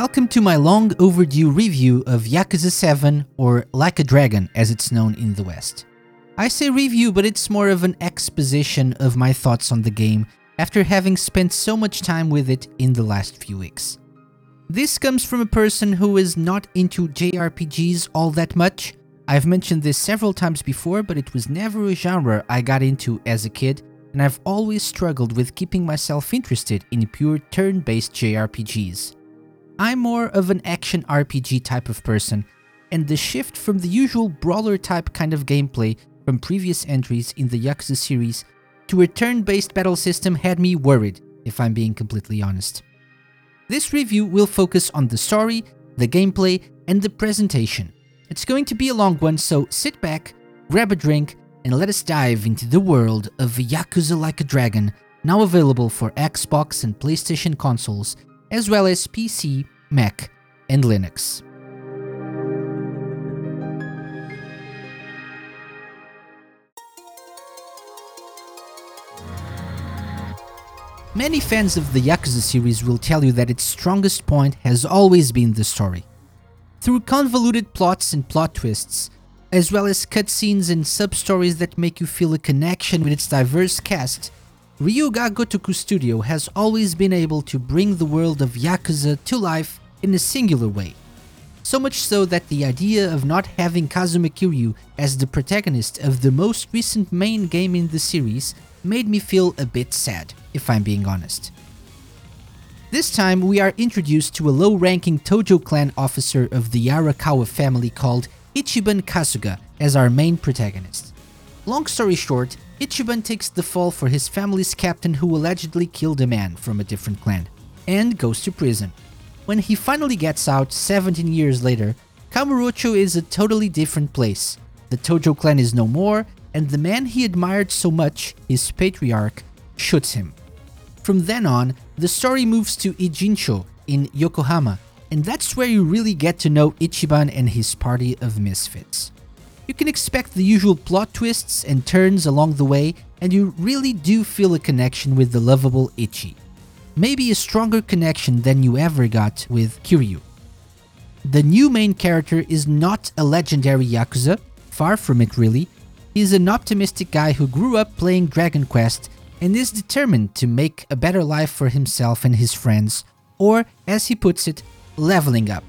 Welcome to my long overdue review of Yakuza 7, or Like a Dragon as it's known in the West. I say review, but it's more of an exposition of my thoughts on the game after having spent so much time with it in the last few weeks. This comes from a person who is not into JRPGs all that much. I've mentioned this several times before, but it was never a genre I got into as a kid, and I've always struggled with keeping myself interested in pure turn based JRPGs. I'm more of an action RPG type of person, and the shift from the usual brawler type kind of gameplay from previous entries in the Yakuza series to a turn based battle system had me worried, if I'm being completely honest. This review will focus on the story, the gameplay, and the presentation. It's going to be a long one, so sit back, grab a drink, and let us dive into the world of Yakuza Like a Dragon, now available for Xbox and PlayStation consoles, as well as PC, Mac, and Linux. Many fans of the Yakuza series will tell you that its strongest point has always been the story. Through convoluted plots and plot twists, as well as cutscenes and sub-stories that make you feel a connection with its diverse cast, Ryu Ga Gotoku Studio has always been able to bring the world of Yakuza to life in a singular way. So much so that the idea of not having Kazuma Kiryu as the protagonist of the most recent main game in the series made me feel a bit sad, if I'm being honest. This time, we are introduced to a low ranking Tojo clan officer of the Arakawa family called Ichiban Kasuga as our main protagonist. Long story short, Ichiban takes the fall for his family's captain who allegedly killed a man from a different clan, and goes to prison. When he finally gets out 17 years later, Kamurocho is a totally different place. The Tojo clan is no more, and the man he admired so much, his patriarch, shoots him. From then on, the story moves to Ijincho in Yokohama, and that's where you really get to know Ichiban and his party of misfits. You can expect the usual plot twists and turns along the way, and you really do feel a connection with the lovable Ichi. Maybe a stronger connection than you ever got with Kiryu. The new main character is not a legendary Yakuza, far from it really, He's an optimistic guy who grew up playing Dragon Quest and is determined to make a better life for himself and his friends, or, as he puts it, leveling up.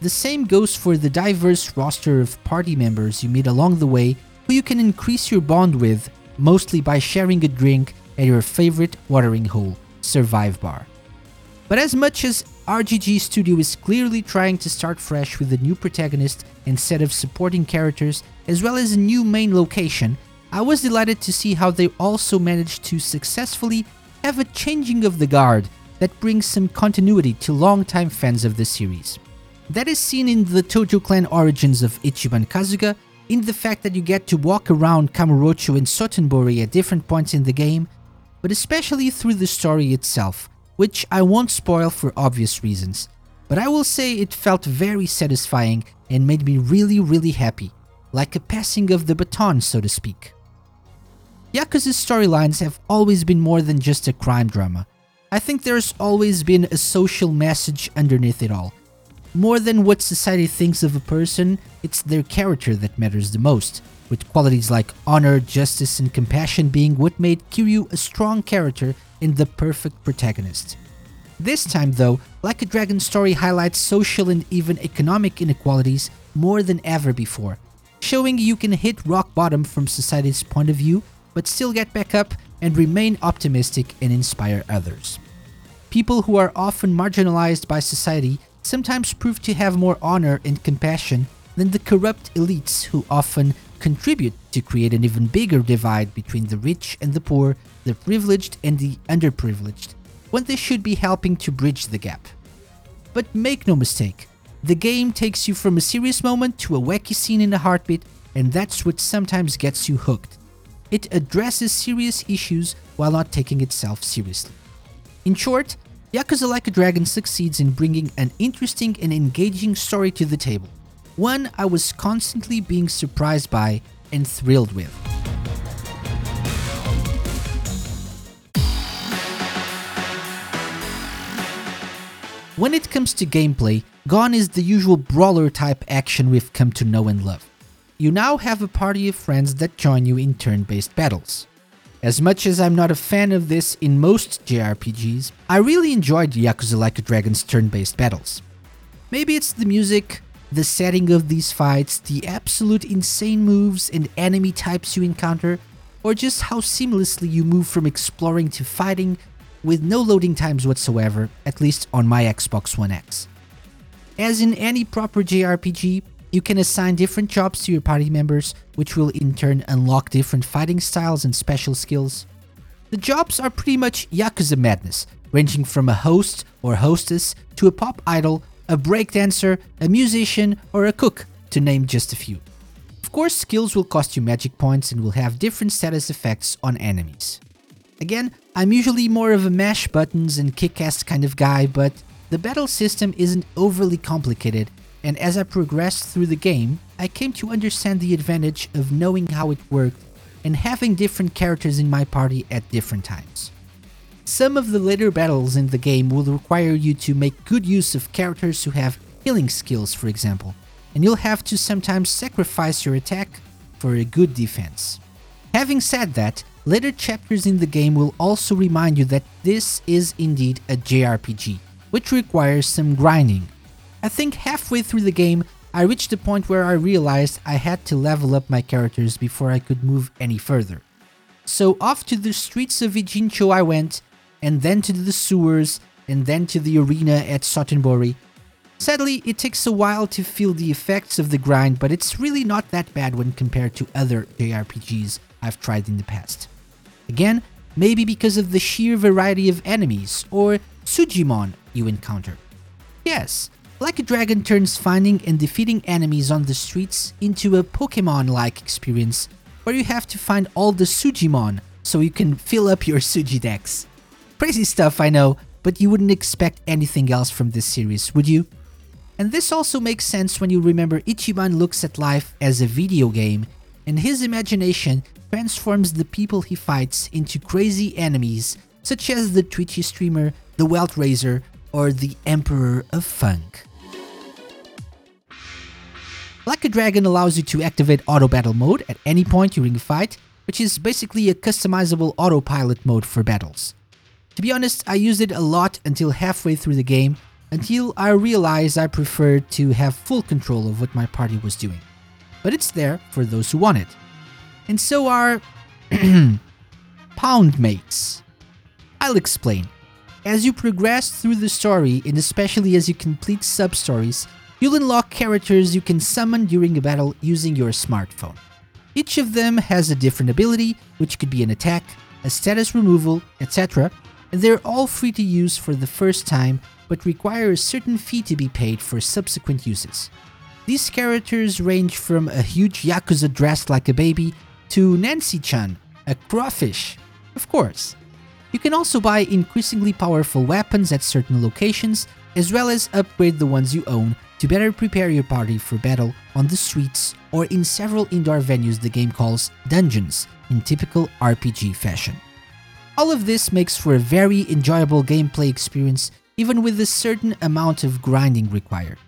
The same goes for the diverse roster of party members you meet along the way who you can increase your bond with, mostly by sharing a drink at your favorite watering hole, Survive Bar. But as much as RGG Studio is clearly trying to start fresh with a new protagonist and set of supporting characters, as well as a new main location, I was delighted to see how they also managed to successfully have a changing of the guard that brings some continuity to longtime fans of the series. That is seen in the Tojo clan origins of Ichiban Kasuga, in the fact that you get to walk around Kamurocho and Sotenbori at different points in the game, but especially through the story itself, which I won't spoil for obvious reasons, but I will say it felt very satisfying and made me really, really happy, like a passing of the baton, so to speak. Yakuza's storylines have always been more than just a crime drama. I think there's always been a social message underneath it all. More than what society thinks of a person, it's their character that matters the most, with qualities like honor, justice, and compassion being what made Kiryu a strong character and the perfect protagonist. This time, though, Like a Dragon story highlights social and even economic inequalities more than ever before, showing you can hit rock bottom from society's point of view, but still get back up and remain optimistic and inspire others. People who are often marginalized by society sometimes prove to have more honor and compassion than the corrupt elites who often contribute to create an even bigger divide between the rich and the poor, the privileged and the underprivileged, when they should be helping to bridge the gap. But make no mistake, the game takes you from a serious moment to a wacky scene in a heartbeat, and that's what sometimes gets you hooked. It addresses serious issues while not taking itself seriously. In short, Yakuza Like a Dragon succeeds in bringing an interesting and engaging story to the table, one I was constantly being surprised by and thrilled with. When it comes to gameplay, Gone is the usual brawler type action we've come to know and love. You now have a party of friends that join you in turn based battles. As much as I'm not a fan of this in most JRPGs, I really enjoyed Yakuza Like a Dragon's turn based battles. Maybe it's the music, the setting of these fights, the absolute insane moves and enemy types you encounter, or just how seamlessly you move from exploring to fighting with no loading times whatsoever, at least on my Xbox One X. As in any proper JRPG, you can assign different jobs to your party members, which will in turn unlock different fighting styles and special skills. The jobs are pretty much Yakuza madness, ranging from a host or hostess to a pop idol, a breakdancer, a musician, or a cook, to name just a few. Of course, skills will cost you magic points and will have different status effects on enemies. Again, I'm usually more of a mash buttons and kick ass kind of guy, but the battle system isn't overly complicated and as I progressed through the game, I came to understand the advantage of knowing how it worked and having different characters in my party at different times. Some of the later battles in the game will require you to make good use of characters who have healing skills, for example, and you'll have to sometimes sacrifice your attack for a good defense. Having said that, later chapters in the game will also remind you that this is indeed a JRPG, which requires some grinding, I think halfway through the game, I reached the point where I realized I had to level up my characters before I could move any further. So off to the streets of Ijincho I went, and then to the sewers, and then to the arena at Sotenbori. Sadly, it takes a while to feel the effects of the grind, but it's really not that bad when compared to other JRPGs I've tried in the past. Again, maybe because of the sheer variety of enemies, or Sujimon you encounter. Yes, like a Dragon turns finding and defeating enemies on the streets into a Pokemon-like experience where you have to find all the Sujimon so you can fill up your Sujidex. Crazy stuff, I know, but you wouldn't expect anything else from this series, would you? And this also makes sense when you remember Ichiban looks at life as a video game, and his imagination transforms the people he fights into crazy enemies, such as the Twitchy streamer, the Welt Raiser, or the Emperor of Funk. Like a Dragon allows you to activate auto battle mode at any point during a fight, which is basically a customizable autopilot mode for battles. To be honest, I used it a lot until halfway through the game, until I realized I preferred to have full control of what my party was doing. But it's there for those who want it. And so are Poundmates. I'll explain. As you progress through the story, and especially as you complete sub-stories, You'll unlock characters you can summon during a battle using your smartphone. Each of them has a different ability, which could be an attack, a status removal, etc., and they're all free to use for the first time, but require a certain fee to be paid for subsequent uses. These characters range from a huge Yakuza dressed like a baby to Nancy-chan, a crawfish. Of course. You can also buy increasingly powerful weapons at certain locations, as well as upgrade the ones you own to better prepare your party for battle on the streets or in several indoor venues the game calls dungeons in typical RPG fashion. All of this makes for a very enjoyable gameplay experience even with a certain amount of grinding required.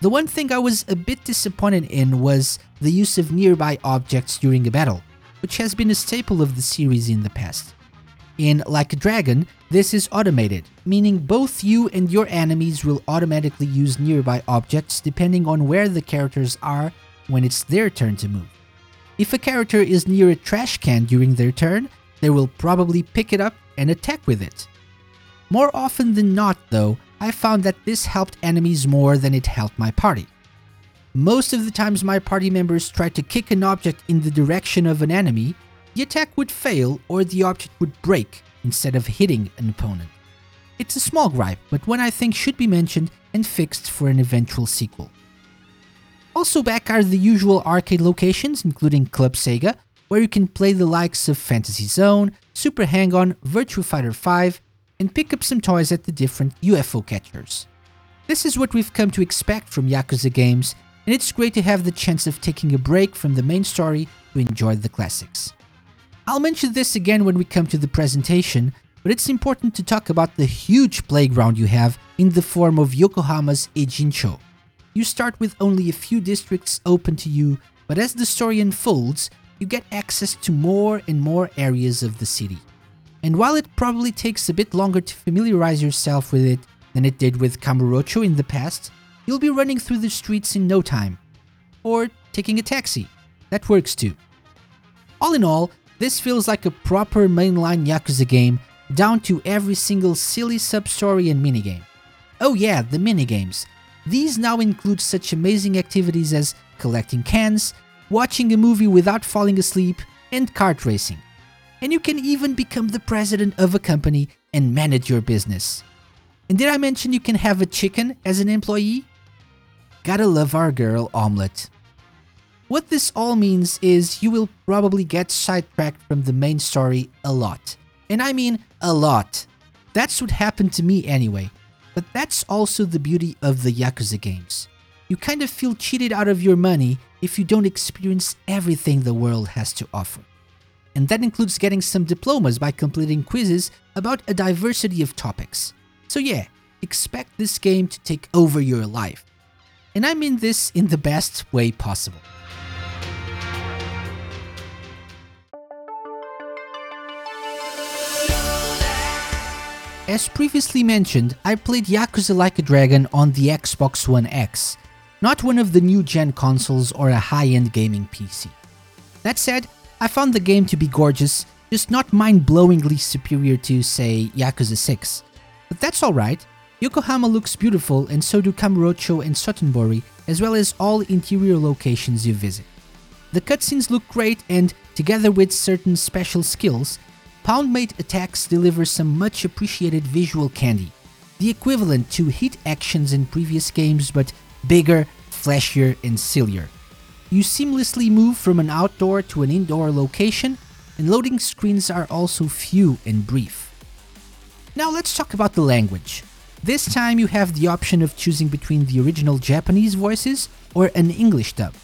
The one thing I was a bit disappointed in was the use of nearby objects during a battle, which has been a staple of the series in the past. In Like a Dragon, this is automated, meaning both you and your enemies will automatically use nearby objects depending on where the characters are when it's their turn to move. If a character is near a trash can during their turn, they will probably pick it up and attack with it. More often than not though, I found that this helped enemies more than it helped my party. Most of the times my party members tried to kick an object in the direction of an enemy, the attack would fail or the object would break instead of hitting an opponent. It's a small gripe, but one I think should be mentioned and fixed for an eventual sequel. Also back are the usual arcade locations including Club Sega, where you can play the likes of Fantasy Zone, Super Hang-On, Virtua Fighter 5, and pick up some toys at the different UFO catchers. This is what we've come to expect from Yakuza games, and it's great to have the chance of taking a break from the main story to enjoy the classics. I'll mention this again when we come to the presentation, but it's important to talk about the huge playground you have in the form of Yokohama's Ijincho. You start with only a few districts open to you, but as the story unfolds, you get access to more and more areas of the city. And while it probably takes a bit longer to familiarize yourself with it than it did with Kamurocho in the past, you'll be running through the streets in no time. Or taking a taxi. That works too. All in all, this feels like a proper mainline Yakuza game, down to every single silly sub-story and minigame. Oh yeah, the minigames. These now include such amazing activities as collecting cans, watching a movie without falling asleep, and kart racing. And you can even become the president of a company and manage your business. And did I mention you can have a chicken as an employee? Gotta love our girl Omelette. What this all means is you will probably get sidetracked from the main story a lot. And I mean a lot. That's what happened to me anyway. But that's also the beauty of the Yakuza games. You kind of feel cheated out of your money if you don't experience everything the world has to offer. And that includes getting some diplomas by completing quizzes about a diversity of topics. So yeah, expect this game to take over your life. And I mean this in the best way possible. As previously mentioned, I played Yakuza Like a Dragon on the Xbox One X, not one of the new gen consoles or a high-end gaming PC. That said, I found the game to be gorgeous, just not mind-blowingly superior to, say, Yakuza 6. But that's alright, Yokohama looks beautiful and so do Kamurocho and Sotenbori, as well as all interior locations you visit. The cutscenes look great and, together with certain special skills, Poundmate attacks deliver some much appreciated visual candy, the equivalent to Heat Actions in previous games but bigger, flashier and sillier. You seamlessly move from an outdoor to an indoor location, and loading screens are also few and brief. Now let's talk about the language. This time you have the option of choosing between the original Japanese voices or an English dub.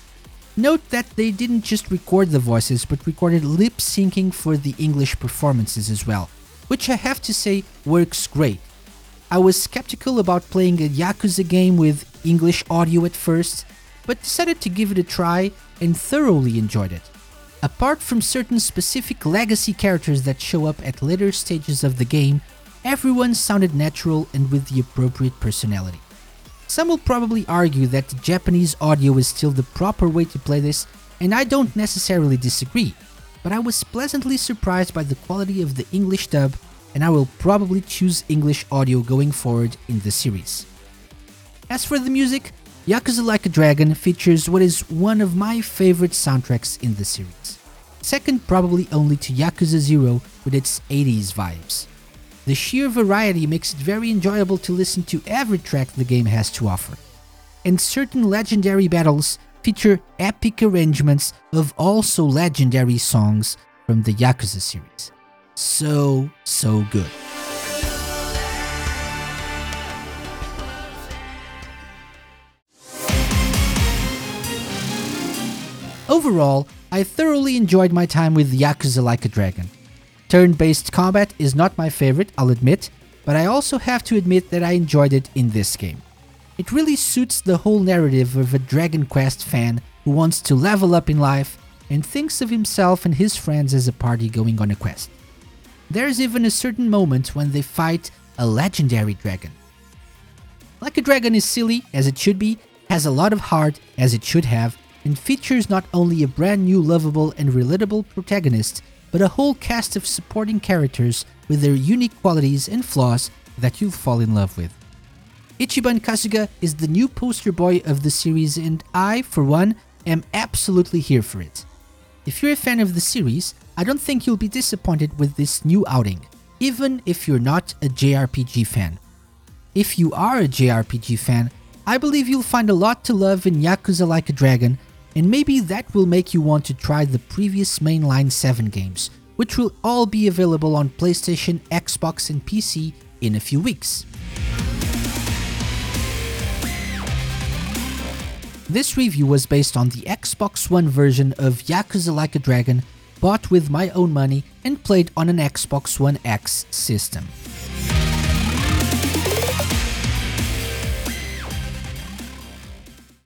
Note that they didn't just record the voices, but recorded lip syncing for the English performances as well, which I have to say works great. I was skeptical about playing a Yakuza game with English audio at first, but decided to give it a try and thoroughly enjoyed it. Apart from certain specific legacy characters that show up at later stages of the game, everyone sounded natural and with the appropriate personality. Some will probably argue that the Japanese audio is still the proper way to play this, and I don't necessarily disagree, but I was pleasantly surprised by the quality of the English dub, and I will probably choose English audio going forward in the series. As for the music, Yakuza Like a Dragon features what is one of my favorite soundtracks in the series. Second probably only to Yakuza 0 with its 80s vibes. The sheer variety makes it very enjoyable to listen to every track the game has to offer. And certain legendary battles feature epic arrangements of also legendary songs from the Yakuza series. So, so good. Overall, I thoroughly enjoyed my time with Yakuza Like a Dragon. Turn-based combat is not my favorite, I'll admit, but I also have to admit that I enjoyed it in this game. It really suits the whole narrative of a Dragon Quest fan who wants to level up in life and thinks of himself and his friends as a party going on a quest. There's even a certain moment when they fight a legendary dragon. Like a Dragon is silly, as it should be, has a lot of heart, as it should have, and features not only a brand new lovable and relatable protagonist, but a whole cast of supporting characters with their unique qualities and flaws that you'll fall in love with. Ichiban Kasuga is the new poster boy of the series and I, for one, am absolutely here for it. If you're a fan of the series, I don't think you'll be disappointed with this new outing, even if you're not a JRPG fan. If you are a JRPG fan, I believe you'll find a lot to love in Yakuza Like a Dragon and maybe that will make you want to try the previous mainline 7 games, which will all be available on PlayStation, Xbox and PC in a few weeks. This review was based on the Xbox One version of Yakuza Like a Dragon, bought with my own money and played on an Xbox One X system.